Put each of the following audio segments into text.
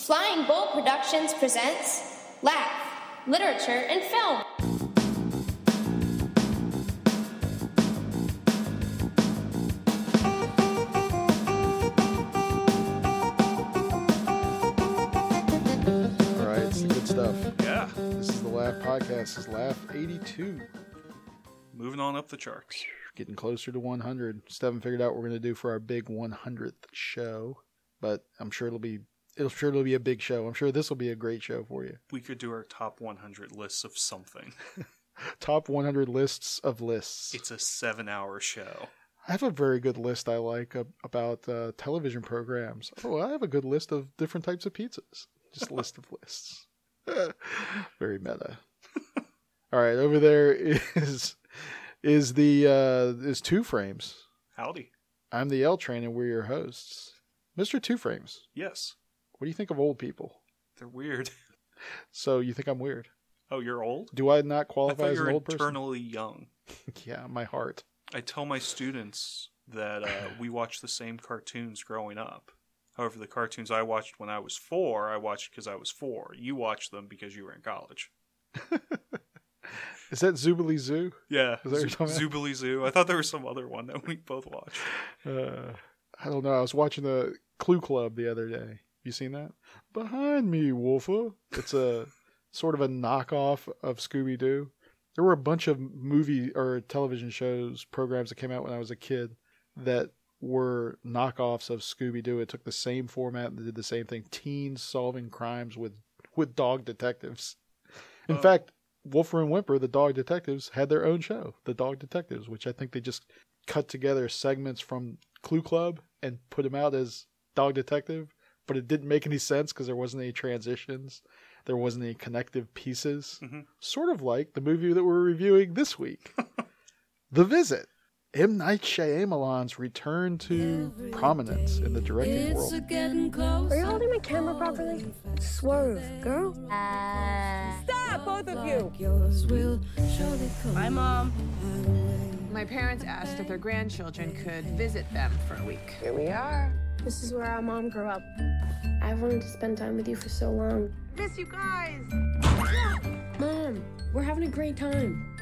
Flying Bull Productions presents Laugh, Literature, and Film. All right, it's the good stuff. Yeah. This is the Laugh Podcast. This is Laugh 82. Moving on up the charts. Getting closer to 100. Still haven't figured out what we're going to do for our big 100th show, but I'm sure it'll be it'll sure it'll be a big show. I'm sure this will be a great show for you. We could do our top 100 lists of something. Top 100 lists of lists. It's a seven hour show. I have a very good list I like ab- about uh, television programs. Oh, I have a good list of different types of pizzas. Just a list of lists. very meta. All right, over there is is the uh, is two frames. Howdy. I'm the L Train, and we're your hosts, Mister Two Frames. Yes. What do you think of old people? They're weird. So you think I'm weird? Oh, you're old? Do I not qualify thought as an old person? eternally young. Yeah, my heart. I tell my students that uh, we watched the same cartoons growing up. However, the cartoons I watched when I was four, I watched because I was four. You watched them because you were in college. Is that Zoobilee Zoo? Yeah. Is that what you're talking about? Zoobilee Zoo. I thought there was some other one that we both watched. Uh, I don't know. I was watching the Clue Club the other day. You seen that? Behind me, Woofer. It's a sort of a knockoff of Scooby Doo. There were a bunch of movie or television shows, programs that came out when I was a kid that were knockoffs of Scooby Doo. It took the same format and did the same thing. Teens solving crimes with with dog detectives. In Oh. fact, Woofer and Wimper, the dog detectives, had their own show, The Dog Detectives, which I think they just cut together segments from Clue Club and put them out as Dog Detective, but it didn't make any sense because there wasn't any transitions, there wasn't any connective pieces. Mhm. Sort of like the movie that we're reviewing this week, The Visit. M. Night Shyamalan's return to prominence in the directing world. Are you holding my camera properly? Swerve, girl. Stop, both of you. Hi, Mom. My parents asked if their grandchildren could visit them for a week. Here we are. This is where our mom grew up. I've wanted to spend time with you for so long. Miss you guys. Mom, we're having a great time.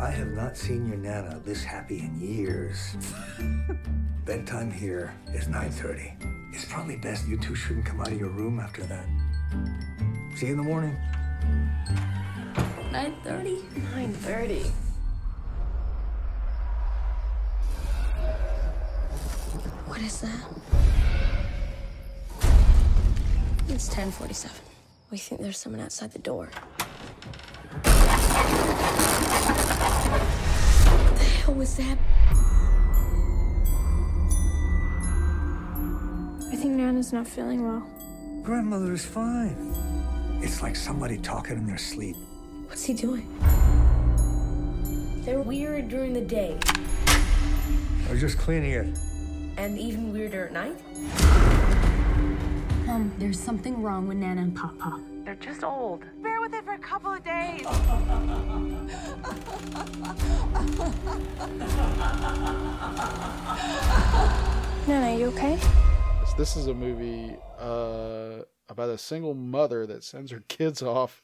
I have not seen your Nana this happy in years. Bedtime here is 9.30. It's probably best you two shouldn't come out of your room after that. See you in the morning. 9.30? 9.30. What is that? It's 10.47. We think there's someone outside the door. What the hell was that? I think Nana's not feeling well. Grandmother is fine. It's like somebody talking in their sleep. What's he doing? They're weird during the day I was just cleaning it. And even weirder at night. Mom, there's something wrong with Nana and Papa. They're just old. Bear with it for a couple of days. Nana, you okay? This- This is a movie uh, about a single mother that sends her kids off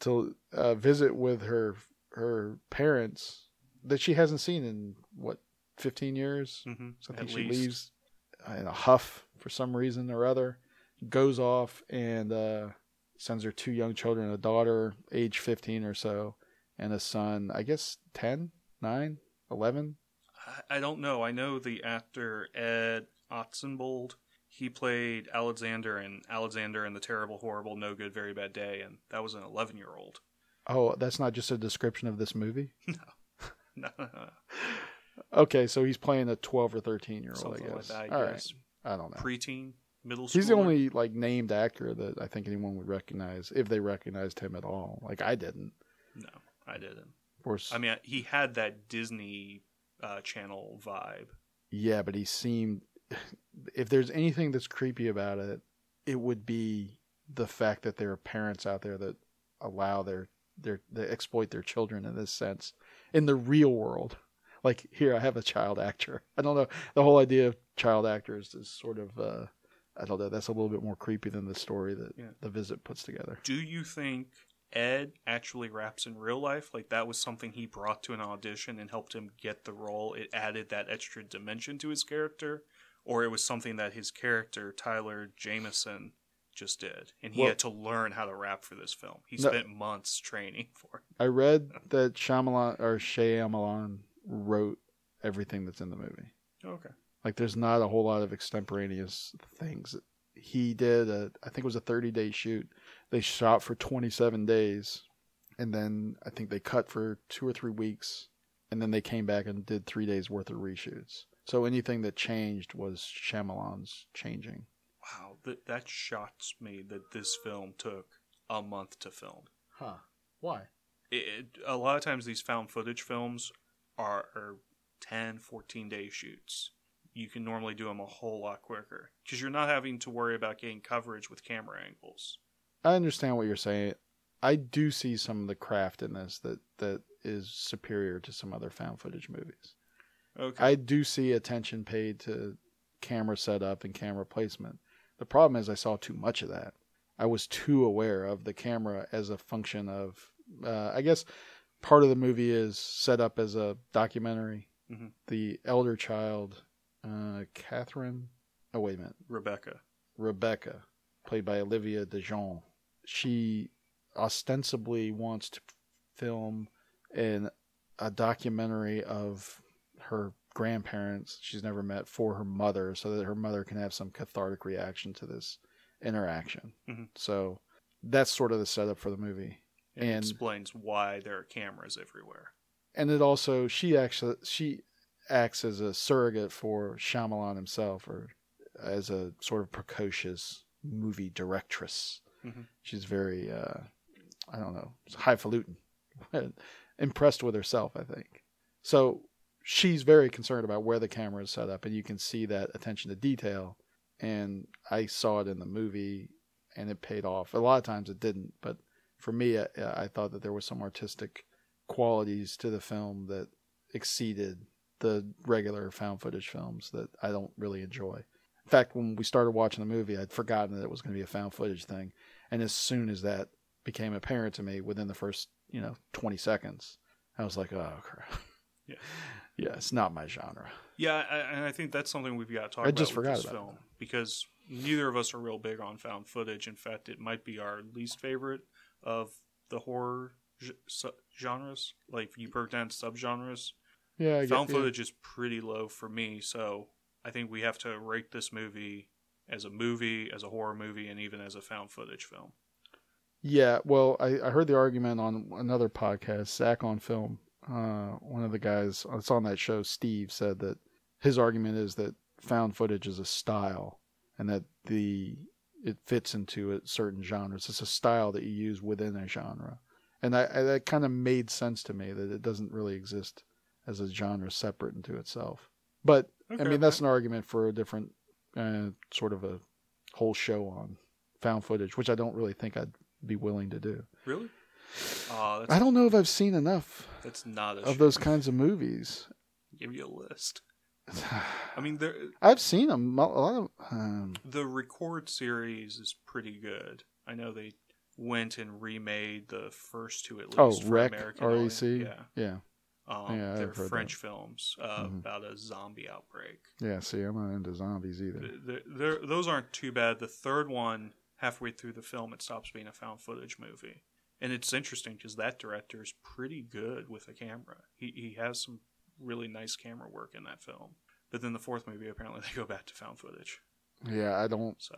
to uh, visit with her her parents that she hasn't seen in what fifteen years. hmm So I At she least. leaves in a huff for some reason or other, goes off and uh, sends her two young children, a daughter age 15 or so, and a son, I guess 10, 9, 11. I- I don't know. I know the actor Ed Oxenbould. He played Alexander in Alexander and the Terrible, Horrible, No Good, Very Bad Day, and that was an 11 year old. Oh, that's not just a description of this movie? No. no, Okay, so he's playing a 12 or 13 year old, I Something like guess. that, I All right. guess. I don't know. preteen, middle school. He's the only like named actor that I think anyone would recognize if they recognized him at all. Like I didn't. No, I didn't. Of course, I mean, he had that Disney uh, Channel vibe. Yeah, but he seemed. If there's anything that's creepy about it, it would be the fact that there are parents out there that allow their their they exploit their children in this sense in the real world. Like here, I have a child actor. I don't know. The whole idea of child actors is sort of uh, I don't know. That's a little bit more creepy than the story that Yeah. the visit puts together. Do you think Ed actually raps in real life? Like that was something he brought to an audition and helped him get the role. It added that extra dimension to his character, or it was something that his character Tyler Jameson just did, and he Well- had to learn how to rap for this film. He No. spent months training for it. I read that Shyamalan or Shyamalan wrote everything that's in the movie. Okay. Like, there's not a whole lot of extemporaneous things. He did a, I think it was a 30 day shoot. They shot for 27 days, and then I think they cut for two or three weeks, and then they came back and did three days worth of reshoots. So anything that changed was Shyamalan's changing. Wow, that that shocks me that this film took a month to film. Huh? Why? it, a lot of times these found footage films are, are 10 14 day shoots you can normally do them a whole lot quicker because you're not having to worry about getting coverage with camera angles I understand what you're saying. I do see some of the craft in this that that is superior to some other found footage movies. okay I do see attention paid to camera setup and camera placement. The problem is I saw too much of that. I was too aware of the camera as a function of, uh, I guess, part of the movie is set up as a documentary. Mhm. The elder child, uh, Catherine. Oh wait a minute, rebecca Rebecca, played by Olivia DeJonge. She ostensibly wants to film in a documentary of her grandparents she's never met for her mother so that her mother can have some cathartic reaction to this interaction. Mhm. So that's sort of the setup for the movie. And, And- explains why there are cameras everywhere And it also she actually she acts as a surrogate for Shyamalan himself or as a sort of precocious movie directress. Mhm. She's very uh I don't know, highfalutin. Impressed with herself, I think. So she's very concerned about where the camera is set up and you can see that attention to detail and I saw it in the movie and it paid off. A lot of times it didn't, but for me I, I thought that there was some artistic qualities to the film that exceeded the regular found footage films that I don't really enjoy. In fact, when we started watching the movie, I'd forgotten that it was going to be a found footage thing, and as soon as that became apparent to me within the first, you know, 20 seconds, I was like, "Oh crap." Yeah. Yeah, it's not my genre. yeah I, and i think that's something we've got to talk I about just with forgot this about film because neither of us are real big on found footage in fact it might be our least favorite of the horror genres like you broke down subgenres Yeah, I found footage is pretty low for me, so I think we have to rate this movie as a movie, as a horror movie, and even as a found footage film. Yeah, well, I, I heard the argument on another podcast, Zach on Film. Uh, one of the guys that's on that show, Steve, said that his argument is that found footage is a style, and that the it fits into a certain genres. It's a style that you use within a genre, and I, I that kind of made sense to me that it doesn't really exist as a genre separate into itself. But I Okay, mean, that's an argument for a different uh, sort of a whole show on found footage, which I don't really think I'd be willing to do. Really? Uh, I don't know if I've seen enough that's not of those kinds of movies. Give you a list. I mean, there, I've seen them. A lot of, um, the record series is pretty good. I know they went and remade the first two at oh, least for Rec, American REC. Yeah, yeah, um, Yeah, they're heard that. French films uh, Mhm. about a zombie outbreak. yeah. See, I'm not into zombies either. They're, they're, those aren't too bad. The third one, halfway through the film, it stops being a found footage movie, and it's interesting because that director is pretty good with a camera. He he has some really nice camera work in that film. But then the fourth movie, apparently, they go back to found footage, Yeah, I don't. so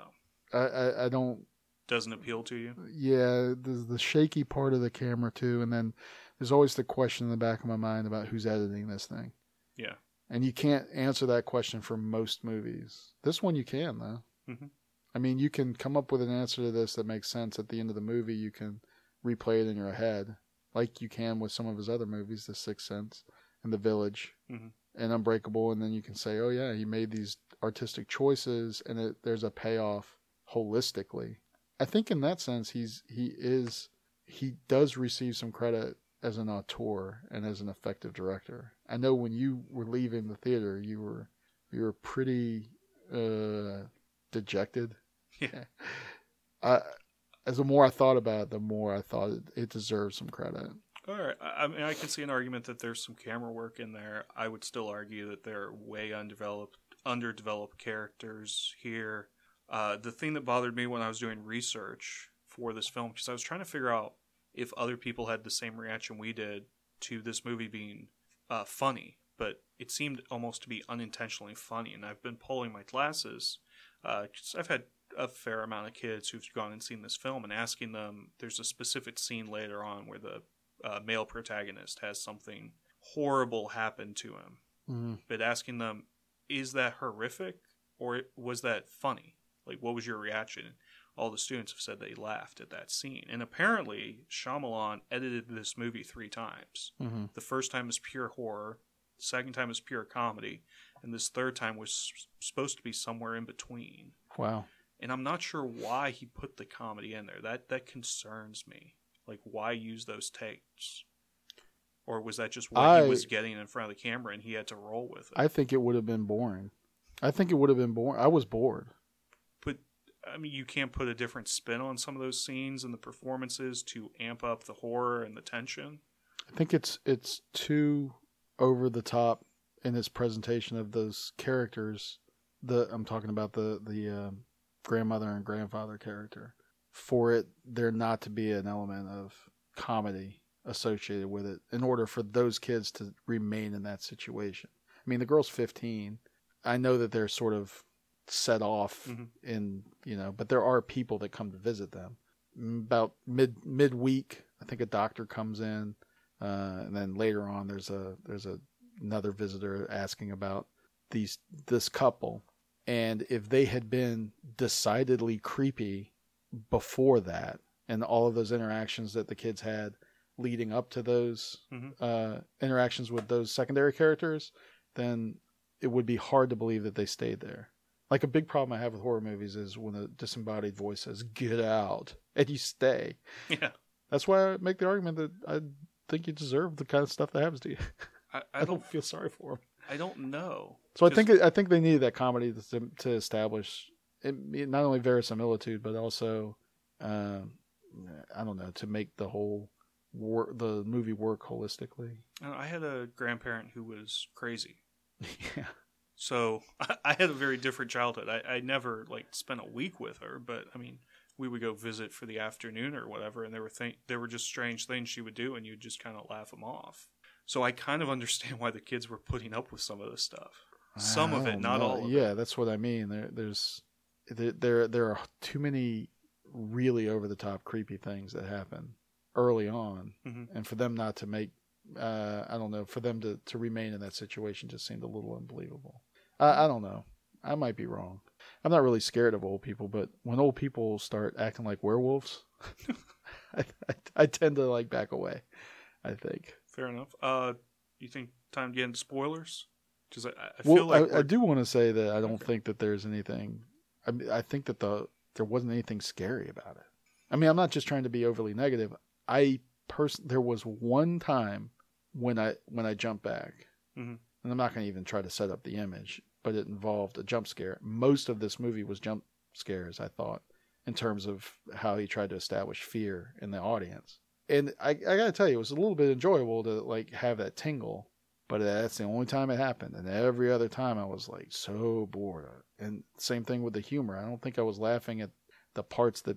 I, I, I don't. doesn't appeal to you. Yeah, there's the shaky part of the camera too, and then there's always the question in the back of my mind about who's editing this thing. Yeah. And you can't answer that question for most movies. This one you can though. Mhm. I mean, you can come up with an answer to this that makes sense at the end of the movie. You can replay it in your head, like you can with some of his other movies, The Sixth Sense and The Village Mhm. and Unbreakable. And then you can say, oh yeah, he made these artistic choices, and it, there's a payoff holistically. I think in that sense, he's he is he does receive some credit as an auteur and as an effective director. I know when you were leaving the theater, you were you were pretty uh, dejected. Yeah. I, as the more I thought about it, the more I thought it, it deserved some credit. All right. I mean, I can see an argument that there's some camera work in there. I would still argue that they're way undeveloped, underdeveloped characters here. Uh, the thing that bothered me when I was doing research for this film, because I was trying to figure out if other people had the same reaction we did to this movie being uh, funny, but it seemed almost to be unintentionally funny. And I've been polling my classes because I've had a fair amount of kids who've gone and seen this film and asking them. There's a specific scene later on where the uh, male protagonist has something horrible happen to him, Mm. but asking them, is that horrific or was that funny? Like, what was your reaction? All the students have said they laughed at that scene. And apparently, Shyamalan edited this movie three times. hmm The first time is pure horror, the second time is pure comedy, and this third time was supposed to be somewhere in between. Wow. And I'm not sure why he put the comedy in there. That that concerns me. Like, why use those takes? Or was that just what I- he was getting in front of the camera and he had to roll with it? I think it would have been boring. I think it would have been boring. I was bored. but I mean, you can't put a different spin on some of those scenes and the performances to amp up the horror and the tension. I think it's it's too over the top in its presentation of those characters. The I'm talking about the the um grandmother and grandfather character. For it there not to be an element of comedy associated with it in order for those kids to remain in that situation. I mean, the girl's 15. I know that they're sort of set off Mhm. in, you know, but there are people that come to visit them. About mid midweek, I think a doctor comes in uh, and then later on there's a there's a another visitor asking about these this couple and if they had been decidedly creepy before that and all of those interactions that the kids had leading up to those Mhm. uh, interactions with those secondary characters then it would be hard to believe that they stayed there like a big problem i have with horror movies is when a disembodied voice says get out and you stay Yeah, that's why I make the argument that I think you deserve the kind of stuff that happens to you. I, I, I don't don't, feel sorry for them. I don't know. So I think I think they needed that comedy to, to establish it, not only verisimilitude but also um, I don't know to make the whole wor- the movie work holistically. Uh, I had a grandparent who was crazy. yeah. So I, I had a very different childhood. I, I never like spent a week with her, but I mean, we would go visit for the afternoon or whatever, and there were th- there were just strange things she would do, and you'd just kind of laugh them off. So I kind of understand why the kids were putting up with some of this stuff. Some of it, not know. all of yeah, it. that's what I mean. There, there's there, there there are too many really over the top creepy things that happen early on, Mhm. and for them not to make uh, I don't know for them to to remain in that situation just seemed a little unbelievable. I, I don't know. I might be wrong. I'm not really scared of old people, but when old people start acting like werewolves, I, I, I tend to like back away. I think. Fair enough. Uh, you think time to get into spoilers? Because I, I Well, feel like I, I do want to say that I don't Okay. think that there's anything. I I think that the there wasn't anything scary about it. I mean, I'm not just trying to be overly negative. I person there was one time when I when I jumped back, Mhm. and I'm not going to even try to set up the image, but it involved a jump scare. Most of this movie was jump scares. I thought in terms of how he tried to establish fear in the audience, and I, I got to tell you, it was a little bit enjoyable to like have that tingle but that's the only time it happened. And every other time i was like so bored. And same thing with the humor. I don't think i was laughing at the parts that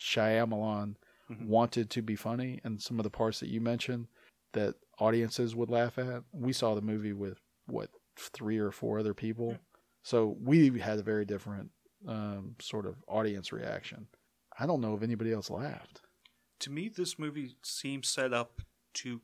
Shyamalan Mhm. wanted to be funny and some of the parts that you mentioned that audiences would laugh at. We saw the movie with what three or four other people. Yeah. so we had a very different um, sort of audience reaction. I don't know if anybody else laughed. To me, this movie seems set up to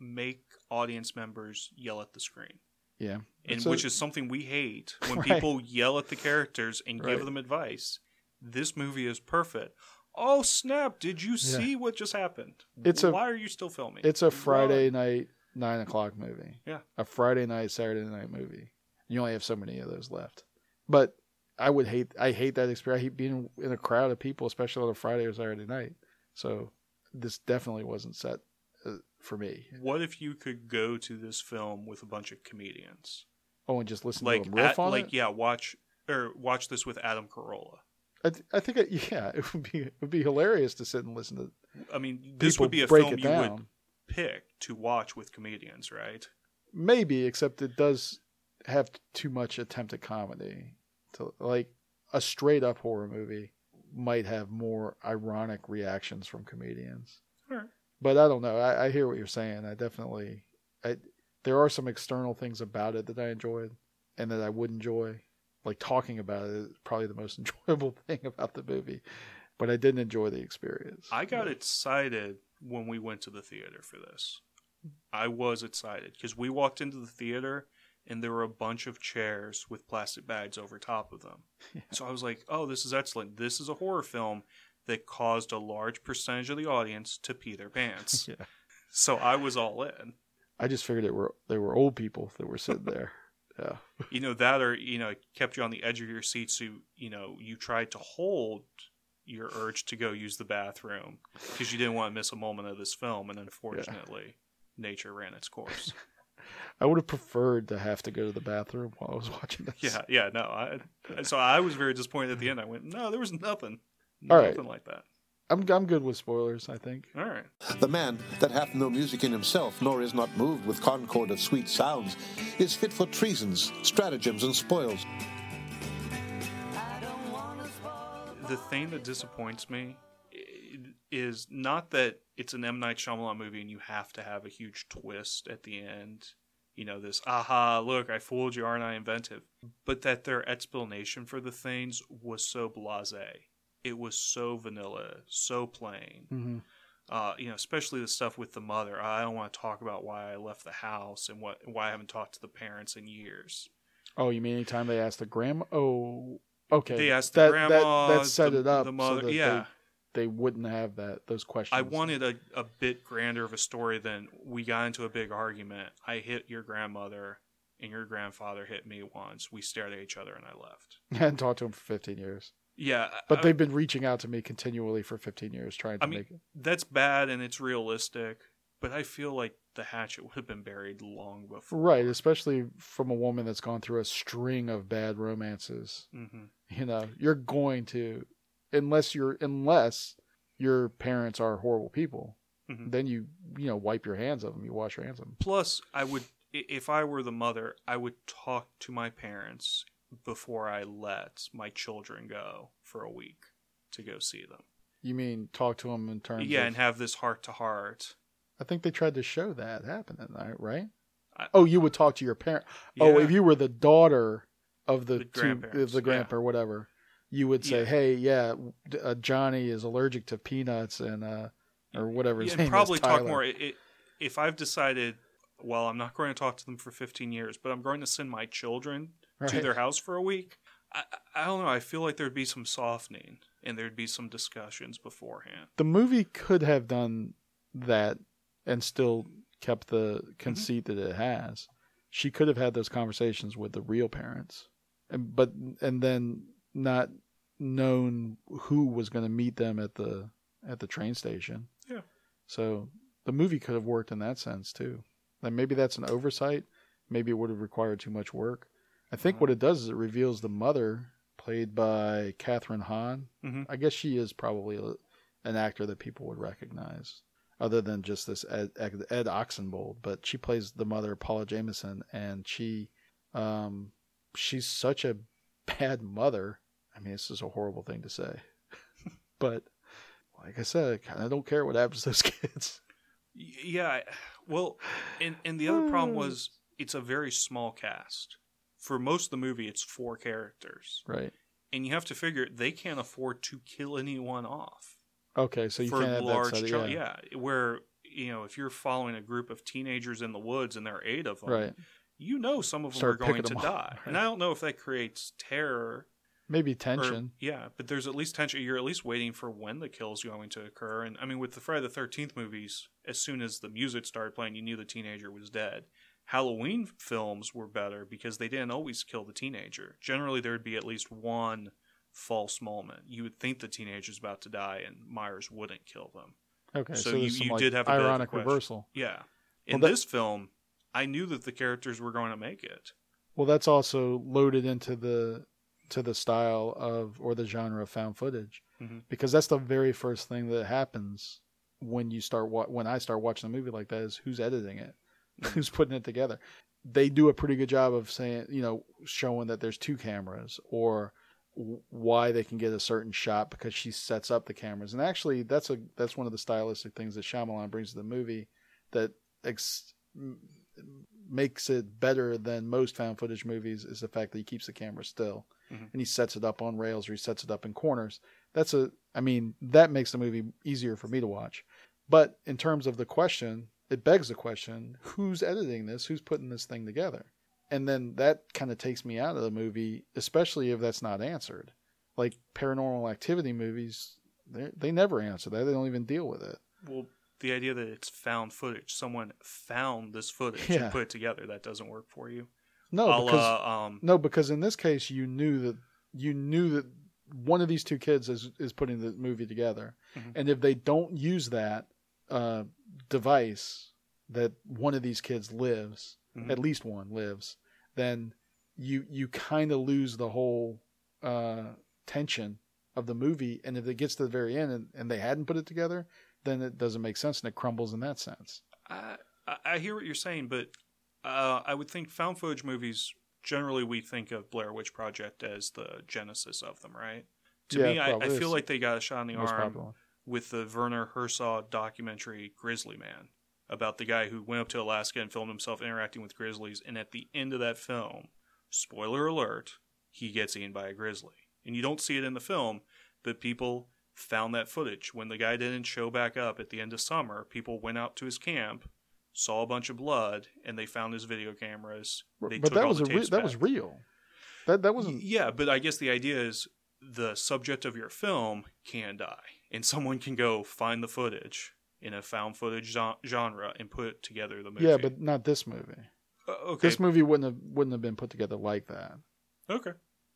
make audience members yell at the screen. yeah and a- which is something we hate when Right. people yell at the characters and give them advice. This movie is perfect. Oh snap! Did you see what just happened? It's a- why are you still filming? It's a Friday night nine o'clock movie. Yeah. A Friday night, Saturday night movie. You only have so many of those left. But I would hate I hate that experience. I hate being in a crowd of people, especially on a Friday or Saturday night. So this definitely wasn't set for me. What if you could go to this film with a bunch of comedians? Oh, and just listen Like, to them riff at, on like it. yeah, watch or watch this with Adam Carolla. I, th- I think, it, yeah, it would be it would be hilarious to sit and listen to I mean, this would be a film you would pick to watch with comedians, right? Maybe, except it does have too much attempt at comedy. To like a straight up horror movie might have more ironic reactions from comedians. Alright. But I don't know. I, I hear what you're saying. I definitely, I there are some external things about it that I enjoyed and that I would enjoy. Like talking about it is probably the most enjoyable thing about the movie. But I didn't enjoy the experience. I got excited when we went to the theater for this. I was excited because we walked into the theater and there were a bunch of chairs with plastic bags over top of them. So I was like, oh, this is excellent. This is a horror film that caused a large percentage of the audience to pee their pants. Yeah. So I was all in. I just figured it were they were old people that were sitting there. Yeah. You know, that or, you know, kept you on the edge of your seat so, you know, you tried to hold your urge to go use the bathroom because you didn't want to miss a moment of this film. And unfortunately, nature ran its course. I would have preferred to have to go to the bathroom while I was watching this. Yeah, yeah, no. I, so I was very disappointed at the end. I went, no, there was nothing, All right. nothing like that. I'm I'm good with spoilers, I think. All right, The man that hath no music in himself, nor is not moved with concord of sweet sounds, is fit for treasons, stratagems, and spoils. the thing that disappoints me is not that it's an M Night Shyamalan movie and you have to have a huge twist at the end. You know, this aha, look, I fooled you, aren't I inventive? But that their explanation for the things was so blasé. It was so vanilla, so plain. Mm-hmm. uh, you know, especially the stuff with the mother. I don't want to talk about why I left the house and what why I haven't talked to the parents in years. Oh, you mean anytime they asked the grandma? Oh, okay. They asked the that, grandma, That, that set the- it up. the so mother- that yeah. They, they wouldn't have that those questions. I wanted a, a bit grander of a story than we got into a big argument. I hit your grandmother and your grandfather hit me once. We stared at each other and I left. I hadn't talked to him for 15 years, Yeah, but I- they've been reaching out to me continually for 15 years, trying to I mean, make it. that's bad and it's realistic, but I feel like the hatchet would have been buried long before. Right, especially from a woman that's gone through a string of bad romances. hmm You know, you're going to, unless you're unless your parents are horrible people, Mhm. then you you know wipe your hands of them, you wash your hands of them. Plus, I would, if I were the mother, I would talk to my parents before I let my children go for a week to go see them. You mean talk to them in terms? Yeah, of, and have this heart to heart. I think they tried to show that happening, right? right? I- oh, you would talk to your parent. Oh, if you were the daughter of the, The two, of the grandpa yeah. or whatever, you would say, Yeah. "Hey, yeah, uh, Johnny is allergic to peanuts and uh, or whatever his Yeah, name and probably is." talk more. It, it, if I've decided, well, I'm not going to talk to them for 15 years, but I'm going to send my children to their house for a week. I, I don't know. I feel like there'd be some softening and there'd be some discussions beforehand. the movie could have done that and still kept the Mm-hmm. conceit that it has. She could have had those conversations with the real parents, and but and then not known who was going to meet them at the at the train station. Yeah. So the movie could have worked in that sense too. And maybe that's an oversight. Maybe it would have required too much work. I think what it does is it reveals the mother, played by Kathryn Hahn. Mhm. I guess she is probably an actor that people would recognize, other than just this Ed, Ed, Oxenbould. But she plays the mother, Paula Jameson, and she, um, she's such a bad mother. I mean, this is a horrible thing to say, but like I said, I kind of don't care what happens to those kids. Yeah. Well, and and the other problem was it's a very small cast. For most of the movie, it's four characters, Right. and you have to figure they can't afford to kill anyone off. Okay, so you for can't have large that. Side, yeah. yeah. where you know if you're following a group of teenagers in the woods and there are eight of them, Right. you know some of them Start are going to die, right. and I don't know if that creates terror. Maybe or- tension. yeah, but there's at least tension. You're at least waiting for when the kill's going to occur. And I mean, with the Friday the Thirteenth movies, as soon as the music started playing, you knew the teenager was dead. Halloween films were better because they didn't always kill the teenager. Generally, there would be at least one false moment. You would think the teenager's about to die, and Myers wouldn't kill them. Okay, so so, you- some you like, did have a bit of a ironic reversal. Yeah. In Well, that- this film, I knew that the characters were going to make it. Well, that's also loaded into the to the style of or the genre of found footage Mhm. because that's the very first thing that happens when you start wa- when I start watching a movie like that is who's editing it, who's putting it together. They do a pretty good job of saying, you know, showing that there's two cameras or why they can get a certain shot because she sets up the cameras. And actually, that's a that's one of the stylistic things that Shyamalan brings to the movie that ex- makes it better than most found footage movies is the fact that he keeps the camera still Mhm. and he sets it up on rails or he sets it up in corners. That's a I mean, that makes the movie easier for me to watch. But in terms of the question, it begs the question, who's editing this? Who's putting this thing together? And then that kind of takes me out of the movie, especially if that's not answered. Like paranormal activity movies, they they never answer that. They don't even deal with it. Well, the idea that it's found footage, someone found this footage Yeah. and put it together, that doesn't work for you. No, because um, no, because in this case, you knew that you knew that one of these two kids is is putting the movie together, Mhm. and if they don't use that uh, device, that one of these kids lives, Mhm. at least one lives, then you you kind of lose the whole uh, tension of the movie. And if it gets to the very end and, and they hadn't put it together, then it doesn't make sense and it crumbles in that sense. I, I I hear what you're saying, but uh, I would think found footage movies generally we think of Blair Witch Project as the genesis of them, right? To Yeah, me, I, I feel like they got a shot in the Most arm popular. With the Werner Herzog documentary Grizzly Man about the guy who went up to Alaska and filmed himself interacting with grizzlies, and at the end of that film, spoiler alert, he gets eaten by a grizzly. And you don't see it in the film, but people found that footage. When the guy didn't show back up at the end of summer, people went out to his camp, saw a bunch of blood, and they found his video cameras. They but took that all was re- that back. was real. That that wasn't Yeah, but I guess the idea is the subject of your film can die, and someone can go find the footage in a found footage genre and put together the movie. Yeah, but not this movie. Uh, okay, This movie wouldn't have wouldn't have been put together like that. okay,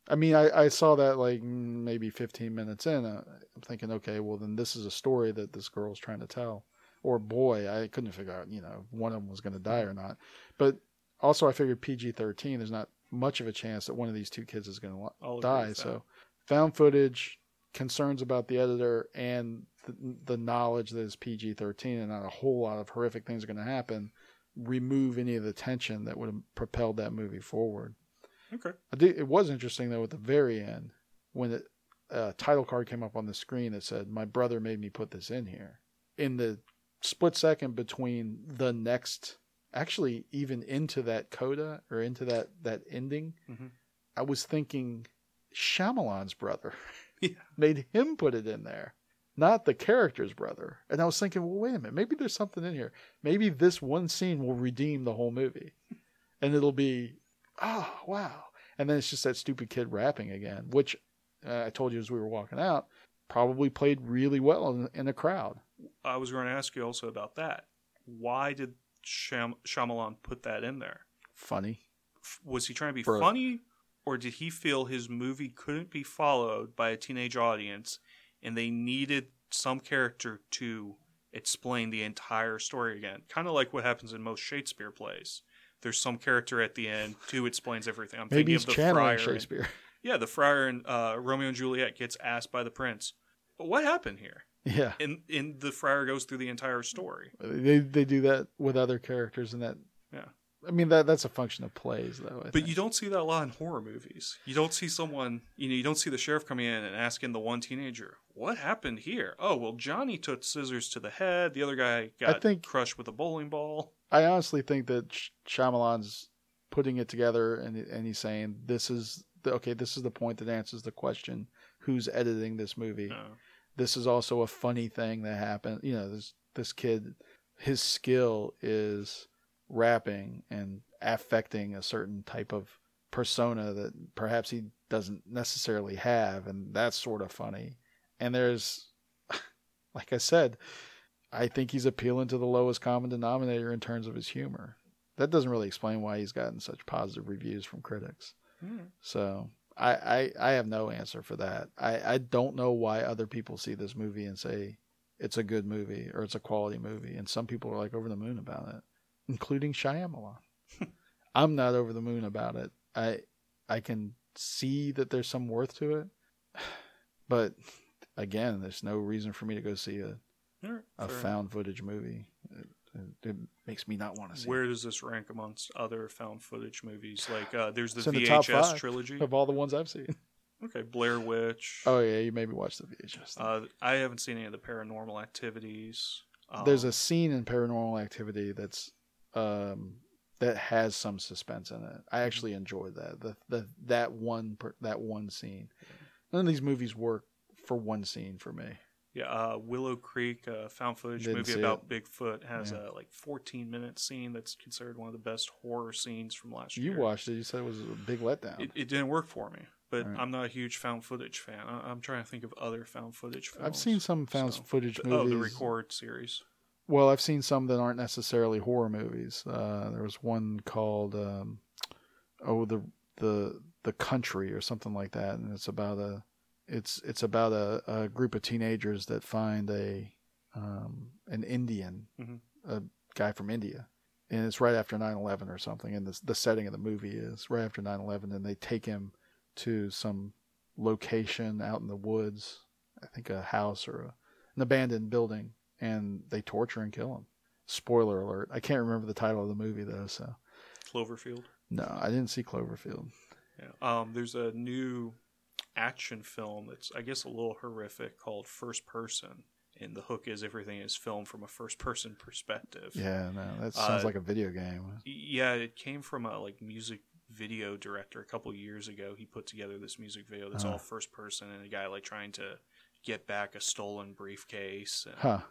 I mean, I, I saw that like maybe 15 minutes in. Uh, I'm thinking, okay, well then this is a story that this girl's trying to tell, or boy, I couldn't figure out, you know, if one of them was going to die or not. But also, I figured PG-13. There's not much of a chance that one of these two kids is going to die. So, found footage, concerns about the editor, and the, the knowledge that it's PG-13 and not a whole lot of horrific things are going to happen, remove any of the tension that would have propelled that movie forward. okay. I did, it was interesting though at the very end when the uh, title card came up on the screen that said, "My brother made me put this in here." In the split second between the next, actually even into that coda or into that that ending, Mhm. I was thinking Shyamalan's brother Yeah. made him put it in there. Not the character's brother. And I was thinking, well, wait a minute. Maybe there's something in here. Maybe this one scene will redeem the whole movie. And it'll be, oh, wow. And then it's just that stupid kid rapping again, which uh, I told you as we were walking out, probably played really well in, in a crowd. I was going to ask you also about that. Why did Sham- Shyamalan put that in there? Funny. F- Was he trying to be For- funny, or did he feel his movie couldn't be followed by a teenage audience, and they needed some character to explain the entire story again? Kind of like what happens in most Shakespeare plays. There's some character at the end who explains everything. I'm Maybe thinking he's of the channeling friar. in- Shakespeare. yeah, the friar in uh, Romeo and Juliet gets asked by the prince, "But what happened here?" yeah. And and the friar goes through the entire story. They, they do that with other characters and that. Yeah. I mean, that that's a function of plays, though. I But think. you don't see that a lot in horror movies. You don't see someone, you know, you don't see the sheriff coming in and asking the one teenager, "What happened here?" Oh, well, Johnny took scissors to the head. The other guy got I think- crushed with a bowling ball. I honestly think that Sh- Shyamalan's putting it together and and he's saying this is the, okay. This is the point that answers the question: Who's editing this movie? Uh, This is also a funny thing that happened. You know, this this kid, his skill is rapping and affecting a certain type of persona that perhaps he doesn't necessarily have, and that's sort of funny. And there's, like I said, I think he's appealing to the lowest common denominator in terms of his humor. That doesn't really explain why he's gotten such positive reviews from critics. Hmm. So I, I I have no answer for that. I, I don't know why other people see this movie and say it's a good movie or it's a quality movie, and some people are like over the moon about it, including Shyamalan. I'm not over the moon about it. I I can see that there's some worth to it. But again, there's no reason for me to go see a right, a fair found footage movie. It, it, it makes me not want to see. Where does this rank amongst other found footage movies? Like, uh, there's the It's in the top VHS five trilogy. of all the ones I've seen. Okay, Blair Witch. Oh yeah, you maybe watch the VHS. Uh, I haven't seen any of the Paranormal Activities. Um, There's a scene in Paranormal Activity that's um, that has some suspense in it. I actually enjoyed that. The the that one per, that one scene. None of these movies work for one scene for me. yeah, uh, Willow Creek, uh, found footage Didn't movie about it. Bigfoot, has Yeah. a like 14 minute scene that's considered one of the best horror scenes from last You year. You watched it. You said it was a big letdown. It, it didn't work for me, but Right. I'm not a huge found footage fan. I, I'm trying to think of other found footage films. I've seen some found So- footage Oh, movies. the Record series. Well, I've seen some that aren't necessarily horror movies. Uh, there was one called um, oh the the the country or something like that, and it's about a it's it's about a, a group of teenagers that find a um, an Indian, Mhm. a guy from India, and it's right after 9-11 or something. And the the setting of the movie is right after 9-11, and they take him to some location out in the woods. I think a house or a, an abandoned building, and they torture and kill him. Spoiler alert! I can't remember the title of the movie though, so Cloverfield. no, I didn't see Cloverfield. Yeah. Um, there's a new action film that's, I guess, a little horrific called First Person. And the hook is everything is filmed from a first person perspective. Yeah, no, that sounds Uh, like a video game. Yeah, it came from a like music video director a couple years ago. He put together this music video that's Uh-huh. all first person and a guy like trying to get back a stolen briefcase. And, Huh?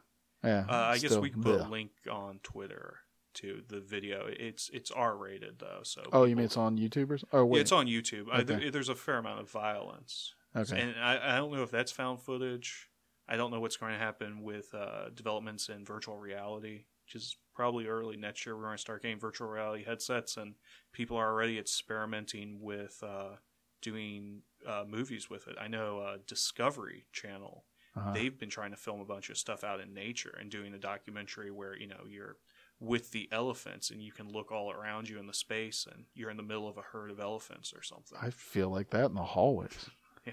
Yeah. uh, I guess still, we can put bleh. a link on Twitter to the video. It's it's R rated though, so Oh, you mean it's on YouTube or? Oh, wait. yeah, it's on YouTube. Okay. there, there's a fair amount of violence. Okay. And I, I don't know if that's found footage. I don't know what's going to happen with uh, developments in virtual reality, which is probably early next year. We're going to start getting virtual reality headsets, and people are already experimenting with uh, doing uh, movies with it. I know uh, Discovery Channel. Uh-huh. They've been trying to film a bunch of stuff out in nature and doing a documentary where you know you're with the elephants and you can look all around you in the space and you're in the middle of a herd of elephants or something. I feel like that in the hallways. Yeah.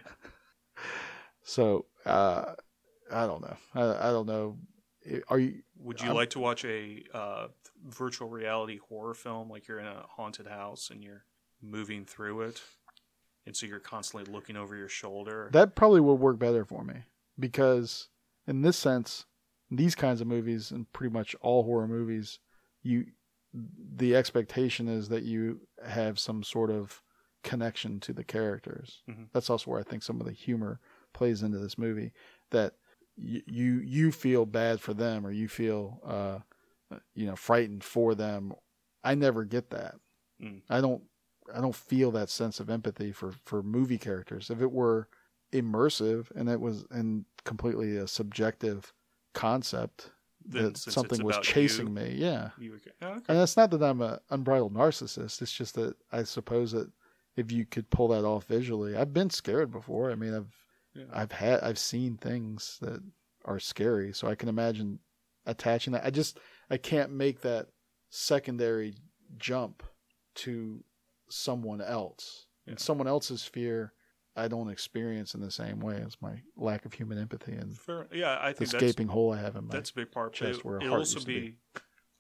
So, uh, I don't know. I, I don't know. Are you? Would you I'm- like to watch a uh, virtual reality horror film like you're in a haunted house and you're moving through it? And so you're constantly looking over your shoulder. That probably would work better for me because, in this sense, these kinds of movies and pretty much all horror movies, you the expectation is that you have some sort of connection to the characters. Mhm. That's also where I think some of the humor plays into this movie. That y- you you feel bad for them or you feel uh, you know frightened for them. I never get that. Mm. I don't I don't feel that sense of empathy for for movie characters. If it were immersive and it was and completely a subjective concept Then that something was chasing you, me, yeah. Would "Oh, okay. And it's not that I'm a unbridled narcissist. It's just that I suppose that if you could pull that off visually, I've been scared before. I mean, I've Yeah. I've had I've seen things that are scary, so I can imagine attaching that. I just I can't make that secondary jump to someone else. Yeah. And someone else's fear I don't experience in the same way as my lack of human empathy and Fair, yeah, I think that's, escaping hole I have in my that's a big part. Chest it, where a it'll heart also be, be.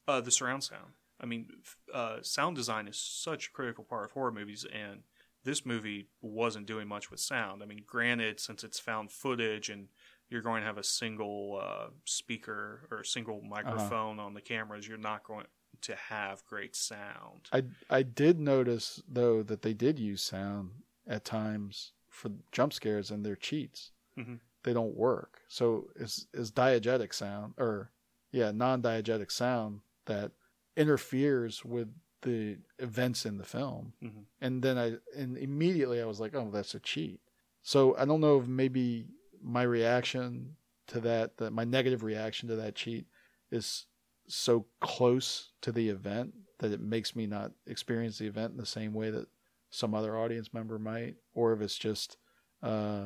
Uh, the surround sound. I mean, uh, sound design is such a critical part of horror movies, and this movie wasn't doing much with sound. I mean, granted, since it's found footage and you're going to have a single uh, speaker or a single Uh-huh. microphone on the cameras, you're not going to have great sound. I I did notice though that they did use sound at times for jump scares and their cheats. Mhm. They don't work. So is is diegetic sound or yeah, non-diegetic sound that interferes with the events in the film. Mhm. And then I and immediately I was like, "Oh, that's a cheat." So I don't know if maybe my reaction to that, that my negative reaction to that cheat is so close to the event that it makes me not experience the event in the same way that some other audience member might, or if it's just uh,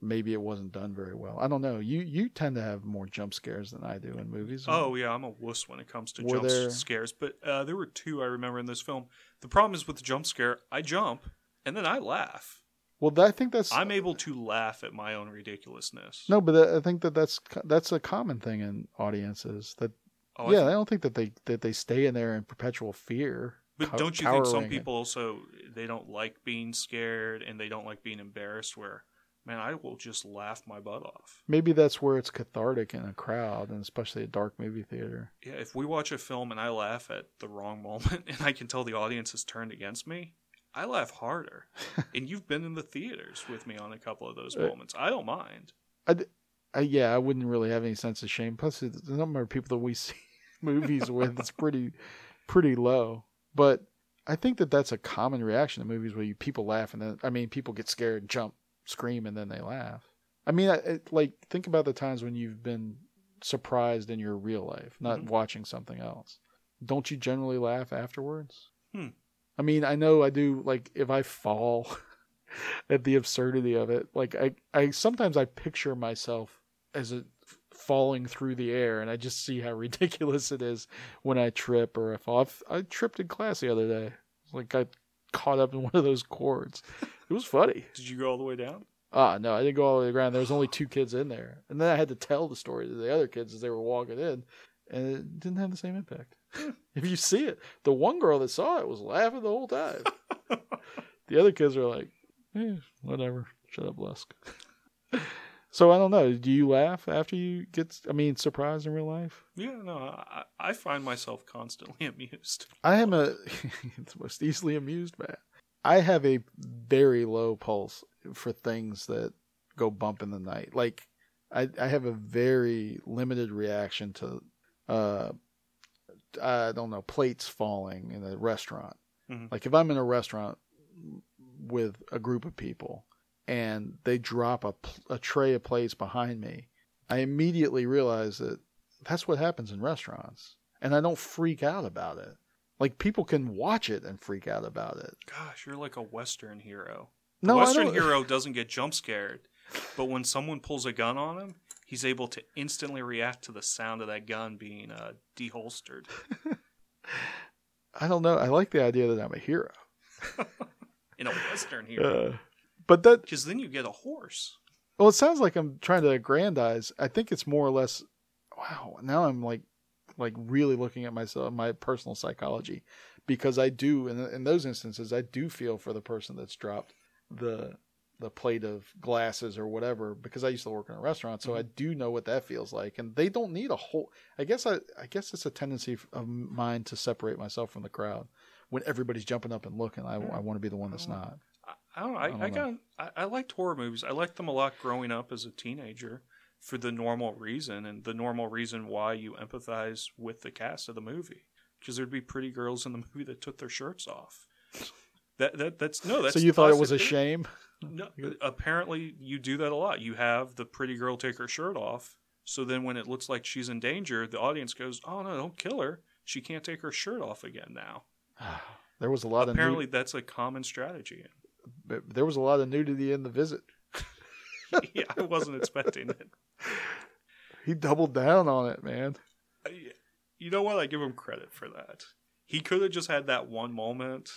maybe it wasn't done very well. I don't know. You you tend to have more jump scares than I do in movies. Oh yeah, I'm a wuss when it comes to Were jump there- scares. But uh, there were two I remember in this film. The problem is with the jump scare, I jump and then I laugh. Well, I think that's I'm able to laugh at my own ridiculousness. no, but I think that that's that's a common thing in audiences. That Oh, I yeah, think- I don't think that they that they stay in there in perpetual fear. But don't you think some people also they don't like being scared and they don't like being embarrassed? Where, man, I will just laugh my butt off. maybe that's where it's cathartic in a crowd, and especially a dark movie theater. Yeah, if we watch a film and I laugh at the wrong moment and I can tell the audience has turned against me, I laugh harder. and you've been in the theaters with me on a couple of those Uh, moments. I don't mind. I, yeah, I wouldn't really have any sense of shame. Plus, the the number of people that we see movies with is pretty, pretty low. But I think that that's a common reaction to movies where you people laugh and then I mean people get scared, jump, scream, and then they laugh. I mean, I, it, like think about the times when you've been surprised in your real life, not Mhm. watching something else. Don't you generally laugh afterwards? Hmm. I mean, I know I do. Like if I fall at the absurdity of it, like I, I sometimes I picture myself as a falling through the air, and I just see how ridiculous it is when I trip or I fall. I've, I tripped in class the other day. Like I caught up in one of those cords. It was funny. Did you go all the way down? Ah, no, I didn't go all the way to the ground. There was only two kids in there, and then I had to tell the story to the other kids as they were walking in, and it didn't have the same impact. if you see it, the one girl that saw it was laughing the whole time. the other kids are like, eh, whatever. Shut up, Lusk. So I don't know. Do you laugh after you get? I mean, surprised in real life? Yeah, no, I, I find myself constantly amused. I am a the most easily amused man. I have a very low pulse for things that go bump in the night. Like I, I have a very limited reaction to, uh, I don't know, plates falling in a restaurant. Mhm. Like if I'm in a restaurant with a group of people and they drop a, a tray of plates behind me, I immediately realize that that's what happens in restaurants. And I don't freak out about it. Like people can watch it and freak out about it. Gosh, you're like a Western hero. The No, I Western hero doesn't get jump scared, but when someone pulls a gun on him, he's able to instantly react to the sound of that gun being uh, deholstered. I don't know. I like the idea that I'm a hero. In a Western hero. Uh, but that Because then you get a horse. well, it sounds like I'm trying to aggrandize. I think it's more or less. Wow, now I'm like, like really looking at myself, my personal psychology, because I do in in those instances, I do feel for the person that's dropped the the plate of glasses or whatever. Because I used to work in a restaurant, so I mm-hmm. do know what that feels like, and they don't need a whole. I guess I I guess it's a tendency of mine to separate myself from the crowd when everybody's jumping up and looking. I, I mm. want to be the one that's mm. not. I, don't know. I, I don't I, know. got. I, I liked horror movies. I liked them a lot growing up as a teenager for the normal reason and the normal reason why you empathize with the cast of the movie. Because there'd be pretty girls in the movie that took their shirts off. That that that's no. That's so you thought it was a shame? No, apparently you do that a lot. You have the pretty girl take her shirt off. So then when it looks like she's in danger, the audience goes, "Oh no, don't kill her. She can't take her shirt off again now." There was a lot Apparently of that's a common strategy. There was a lot of nudity in the visit. yeah, I wasn't expecting it. He doubled down on it, man. Uh, you know what? I give him credit for that. He could have just had that one moment.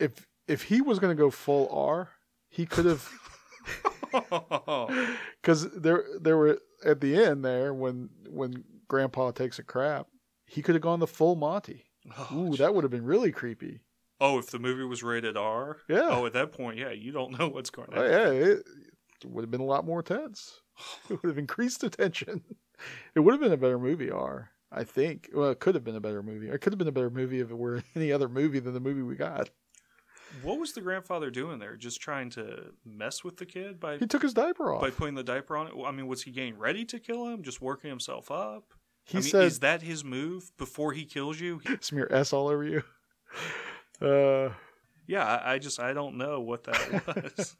If if he was going to go full R, he could have because there there were at the end there when when Grandpa takes a crap, he could have gone the full Monty. Oh, Ooh, that would have been really creepy. Oh, if the movie was rated R? Yeah. Oh, at that point, yeah, you don't know what's going on. Oh, yeah, it, would have been a lot more tense. It would have increased the tension. It would have been a better movie, R. I think. Well, it could have been a better movie. It could have been a better movie if it were any other movie than the movie we got. What was the grandfather doing there? Just trying to mess with the kid by He took his diaper off. by putting the diaper on it? I mean, was he getting ready to kill him? Just working himself up? He I mean, said- is that his move before he kills you? Smear S all over you. Uh, Yeah, I, I just I don't know what that was.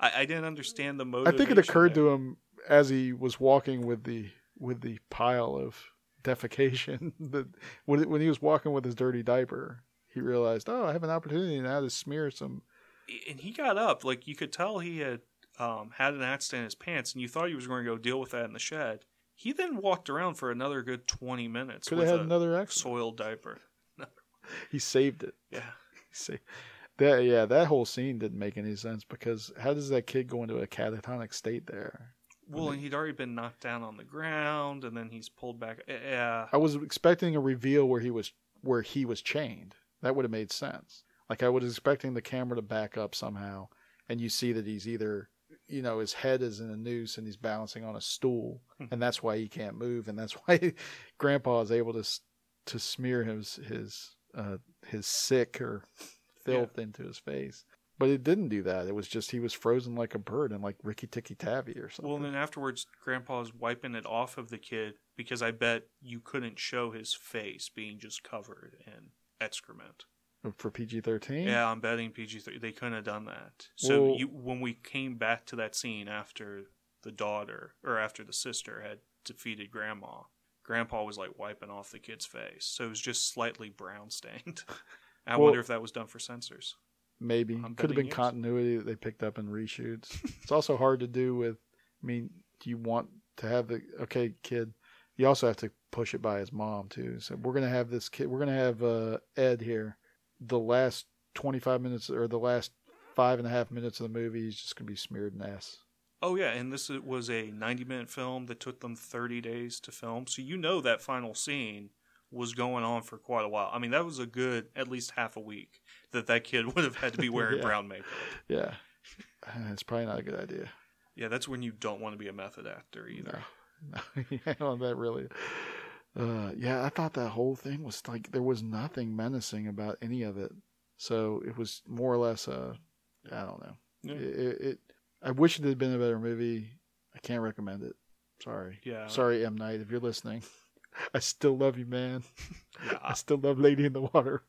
I, I didn't understand the motive. I think it occurred to him as he was walking with the with the pile of defecation that when when he was walking with his dirty diaper, he realized, oh, I have an opportunity now to smear some. and he got up like you could tell he had um, had an accident in his pants, and you thought he was going to go deal with that in the shed. He then walked around for another good twenty minutes Could with have had a another accident. soiled diaper. He saved it. Yeah, saved. That yeah, that whole scene didn't make any sense because how does that kid go into a catatonic state there? Well, and he'd already been knocked down on the ground, and then he's pulled back. Eh, Yeah, I was expecting a reveal where he was where he was chained. That would have made sense. Like I was expecting the camera to back up somehow, and you see that he's either you know his head is in a noose and he's balancing on a stool, and that's why he can't move, and that's why Grandpa is able to to smear his his uh, his sick or filth into his face. But it didn't do that. It was just he was frozen like a bird and like Rikki Tikki Tavi or something. Well, and then afterwards, Grandpa's wiping it off of the kid because I bet you couldn't show his face being just covered in excrement. for PG thirteen. Yeah, I'm betting PG three. They couldn't have done that. So Well- you, when we came back to that scene after the daughter or after the sister had defeated Grandma, Grandpa was like wiping off the kid's face, so it was just slightly brown stained. I Well- wonder if that was done for censors. Maybe I'm could have been yes. continuity that they picked up in reshoots. it's also hard to do with. I mean, do you want to have the okay kid? You also have to push it by his mom too. So we're gonna have this kid. We're gonna have uh, Ed here. The last twenty five minutes or the last five and a half minutes of the movie, he's just gonna be smeared in ass. Oh yeah, and this was a 90 minute film that took them 30 days to film. So you know that final scene was going on for quite a while. I mean, that was a good at least half a week that that kid would have had to be wearing Yeah. brown makeup. Yeah, Uh, it's probably not a good idea. Yeah, that's when you don't want to be a method actor either. No, yeah, no, that really. Uh, yeah, I thought that whole thing was like there was nothing menacing about any of it. So it was more or less a, I don't know. Yeah. It, it I wish it had been a better movie. I can't recommend it. Sorry. Yeah. Sorry, M Night, if you're listening. I still love you, man. Yeah. I still love Lady in the Water.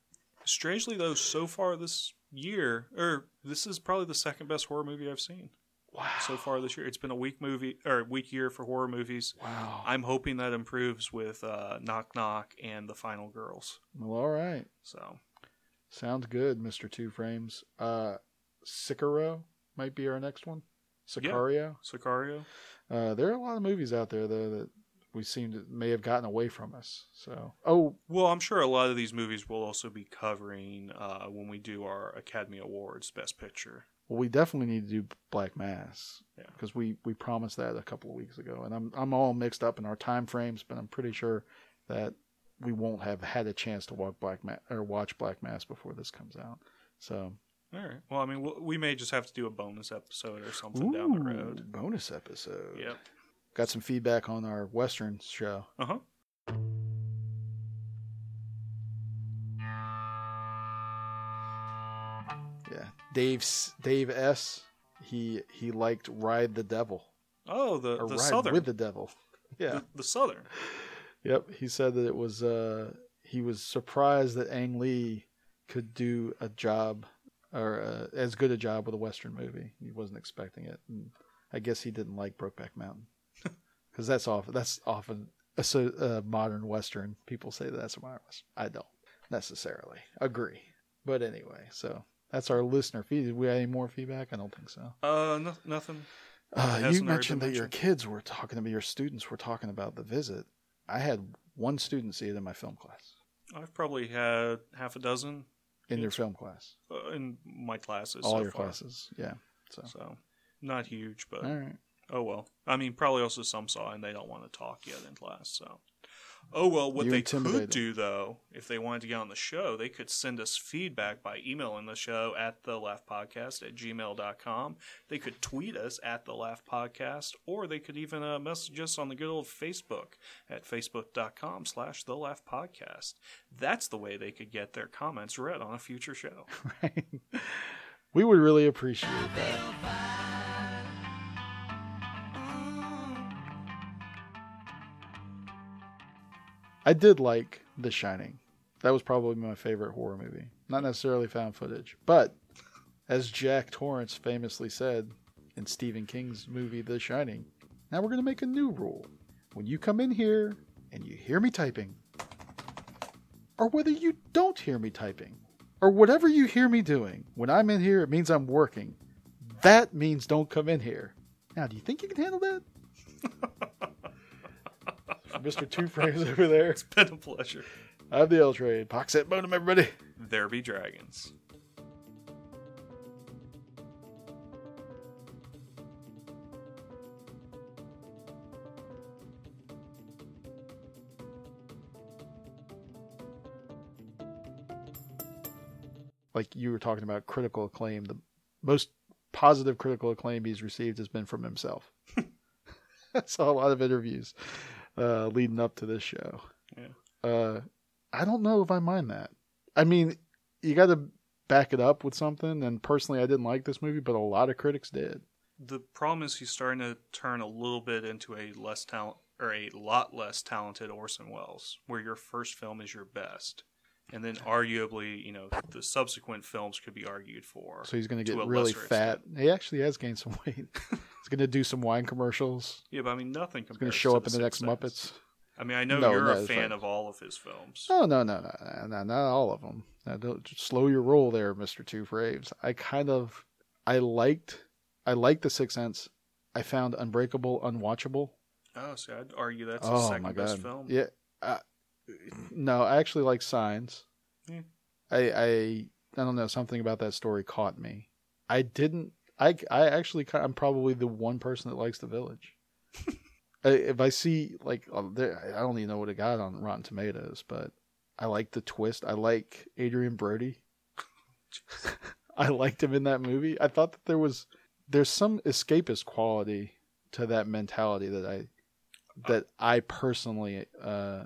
Strangely though, so far this year, or this is probably the second best horror movie I've seen. Wow. So far this year, it's been a weak movie or weak year for horror movies. Wow. I'm hoping that improves with uh, Knock Knock and The Final Girls. Well, all right. So Sounds good, Mister Two Frames. Uh, Sicario might be our next one. Sicario. Sicario. Uh, there are a lot of movies out there though that we seem to may have gotten away from us. So, oh, Well, I'm sure a lot of these movies we'll also be covering uh, when we do our Academy Awards Best Picture. well, we definitely need to do Black Mass Yeah. because we we promised that a couple of weeks ago, and I'm I'm all mixed up in our time frames, but I'm pretty sure that we won't have had a chance to walk Black Ma- or watch Black Mass before this comes out. So, All right. Well, I mean, we'll, we may just have to do a bonus episode or something down the road. bonus episode. Yep. Got some feedback on our Western show. Uh huh. Yeah, Dave's Dave S. He he liked Ride the Devil Oh, the or the Ride Southern. with the Devil. Yeah. the, the Southern. Yep. He said that it was. Uh, he was surprised that Ang Lee could do a job or uh, as good a job with a Western movie. He wasn't expecting it, and I guess he didn't like Brokeback Mountain because that's often that's often a, so- modern Western. People say that that's a modern Western. I don't necessarily agree, but anyway, so. That's our listener feed. Did we have any more feedback? I don't think so. Uh, no, nothing. Uh, you mentioned that your kids were talking to me, your students were talking about the visit. I had one student see it in my film class, I've probably had half a dozen in your film class, uh, in my classes. all so your far. classes. Yeah. So, So not huge, but all right. oh well. I mean, probably also some saw and they don't want to talk yet in class. So oh well. What You they could do though, if they wanted to get on the show, they could send us feedback by emailing the show at the laugh podcast at gmail.com. They could tweet us at the laugh podcast, or they could even uh, message us on the good old Facebook at facebook.com slash the laugh podcast. That's the way they could get their comments read on a future show. Right. we would really appreciate that. I did like The Shining. That was probably my favorite horror movie. Not necessarily found footage, but as Jack Torrance famously said in Stephen King's movie The Shining, now we're going to make a new rule. When you come in here and you hear me typing, or whether you don't hear me typing, or whatever you hear me doing, when I'm in here, it means I'm working. That means don't come in here. Now, do you think you can handle that? Mr. Two Frames over there. It's been a pleasure. I'm the L Train. Pox at Bonum, everybody. There be dragons. Like you were talking about critical acclaim, the most positive critical acclaim he's received has been from himself. I saw a lot of interviews uh, leading up to this show. Yeah. Uh, I don't know if I mind that. I mean, you got to back it up with something. And personally, I didn't like this movie, but a lot of critics did. The problem is he's starting to turn a little bit into a less talent or a lot less talented Orson Welles, where your first film is your best, and then arguably, you know, the subsequent films could be argued for. So he's going to get really fat. extent. He actually has gained some weight. He's going to do some wine commercials. Yeah, but I mean, nothing He's gonna show to up in the next Sixth Muppets. I mean, I know No, you're no, a fan right. of all of his films. No, no, no, no, no, not all of them. Now, don't slow your roll there, Mister Two Frames. I kind of, I liked, I liked the Sixth Sense. I found Unbreakable unwatchable. Oh, see, I'd argue that's his oh second my best film. Yeah, uh, no, I actually like Signs. Yeah. I, I, I don't know. Something about that story caught me. I didn't. I, I actually, I'm probably the one person that likes The Village. If I see like, uh, I don't even know what it got on Rotten Tomatoes, but I like the twist. I like Adrien Brody. I liked him in that movie. I thought that there was there's some escapist quality to that mentality that I that I personally uh,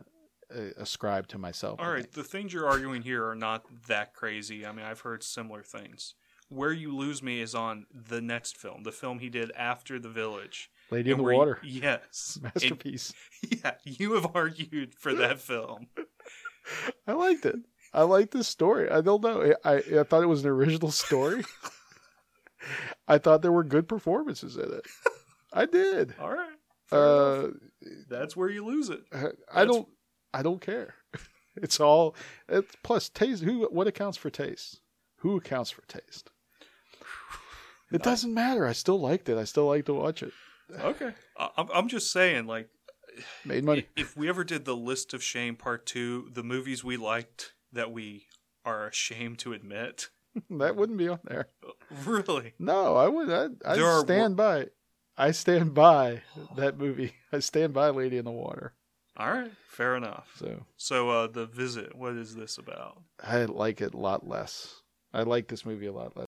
ascribe to myself. All right, the things you're arguing here are not that crazy. I mean, I've heard similar things. Where you lose me is on the next film, the film he did after The Village. Lady in the where you- Water, yes. And- masterpiece. yeah, you have argued for that film. I liked it. I liked this story. I don't know. I I thought it was an original story. I thought there were good performances in it. I did. All right. Uh. That's where you lose it. I don't. I don't care. It's all. It's, plus, taste. Who? What accounts for taste? Who accounts for taste? It doesn't matter. I still liked it. I still like to watch it. Okay. I- I'm, I'm just saying, like, Made money. if we ever did the list of shame part two, the movies we liked that we are ashamed to admit, that wouldn't be on there. really, No, I would. I, I There are stand by. I stand by that movie. I stand by Lady in the Water. all right, fair enough. So So, uh, the visit, what is this about? I like it a lot less. I like this movie a lot less.